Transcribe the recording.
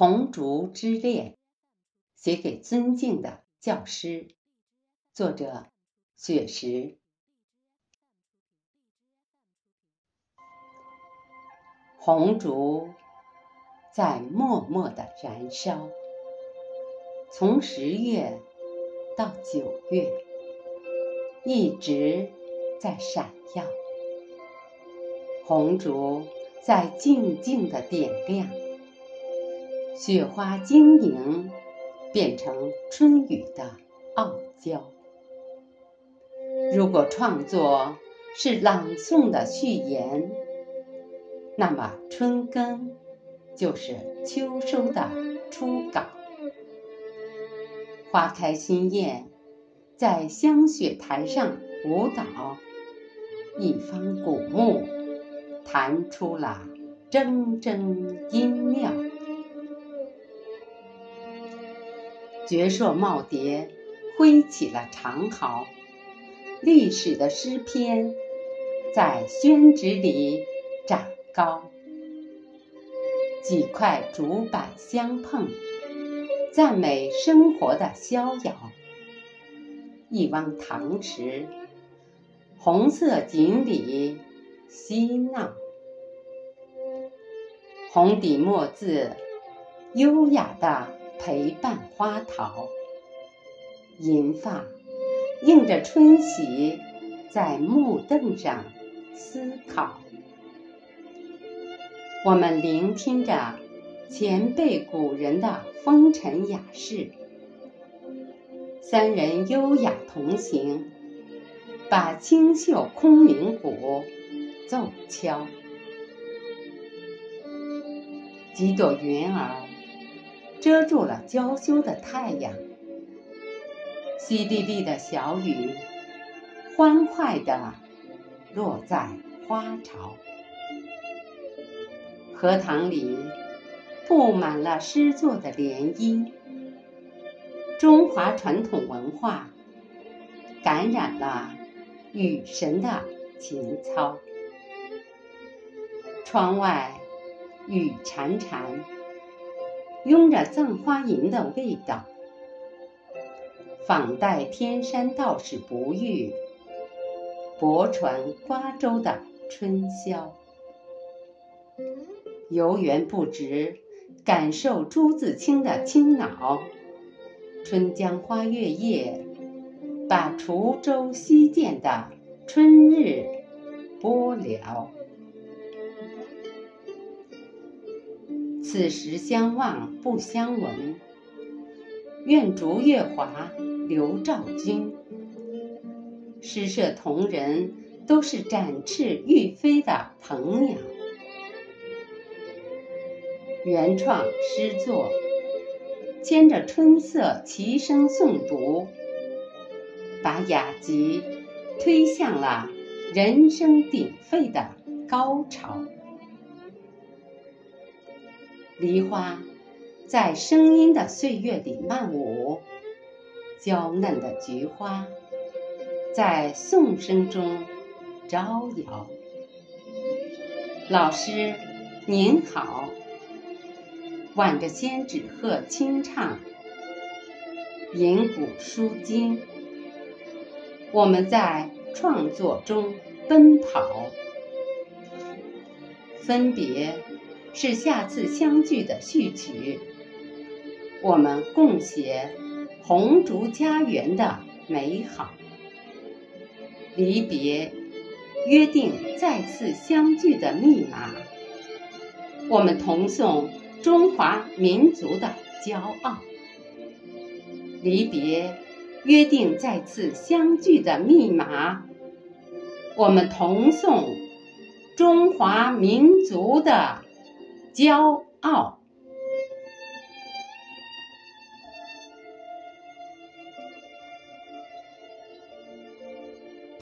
红烛之恋》，写给尊敬的教师。作者：雪石。红烛在默默的燃烧，从十月到九月，一直在闪耀。红烛在静静的点亮，雪花晶莹，变成春雨的傲娇。如果创作是朗诵的序言，那么春耕就是秋收的初稿。花开新艳，在香雪台上舞蹈，一方古木弹出了铮铮音妙。绝硕耄耋挥起了长毫。历史的诗篇在宣纸里长高，几块竹板相碰，赞美生活的逍遥。一汪塘池，红色锦鲤嬉闹，红底墨字优雅的陪伴花桃，银发。映着春喜，在木凳上思考。我们聆听着前辈古人的风尘雅事，三人优雅同行，把清秀空明鼓奏敲。几朵云儿遮住了娇羞的太阳。淅沥沥的小雨，欢快地落在花潮。荷塘里布满了诗作的涟漪。中华传统文化感染了雨神的情操。窗外雨潺潺，拥着葬花吟的味道。访代天山道士不遇，泊船瓜洲的春宵。游园不值，感受朱自清的清脑。春江花月夜，把滁州西涧的春日播了。此时相望不相闻，愿逐月华。流照君，诗社同仁都是展翅欲飞的鹏鸟。原创诗作，牵着春色齐声诵读，把雅集推向了人声鼎沸的高潮。梨花在声音的岁月里漫舞。娇嫩的菊花在颂声中招摇。老师您好，挽着仙纸鹤轻唱，吟古书今。我们在创作中奔跑，分别是下次相聚的序曲。我们共写。红烛家园的美好，离别，约定再次相聚的密码。我们同颂中华民族的骄傲。离别，约定再次相聚的密码。我们同颂中华民族的骄傲。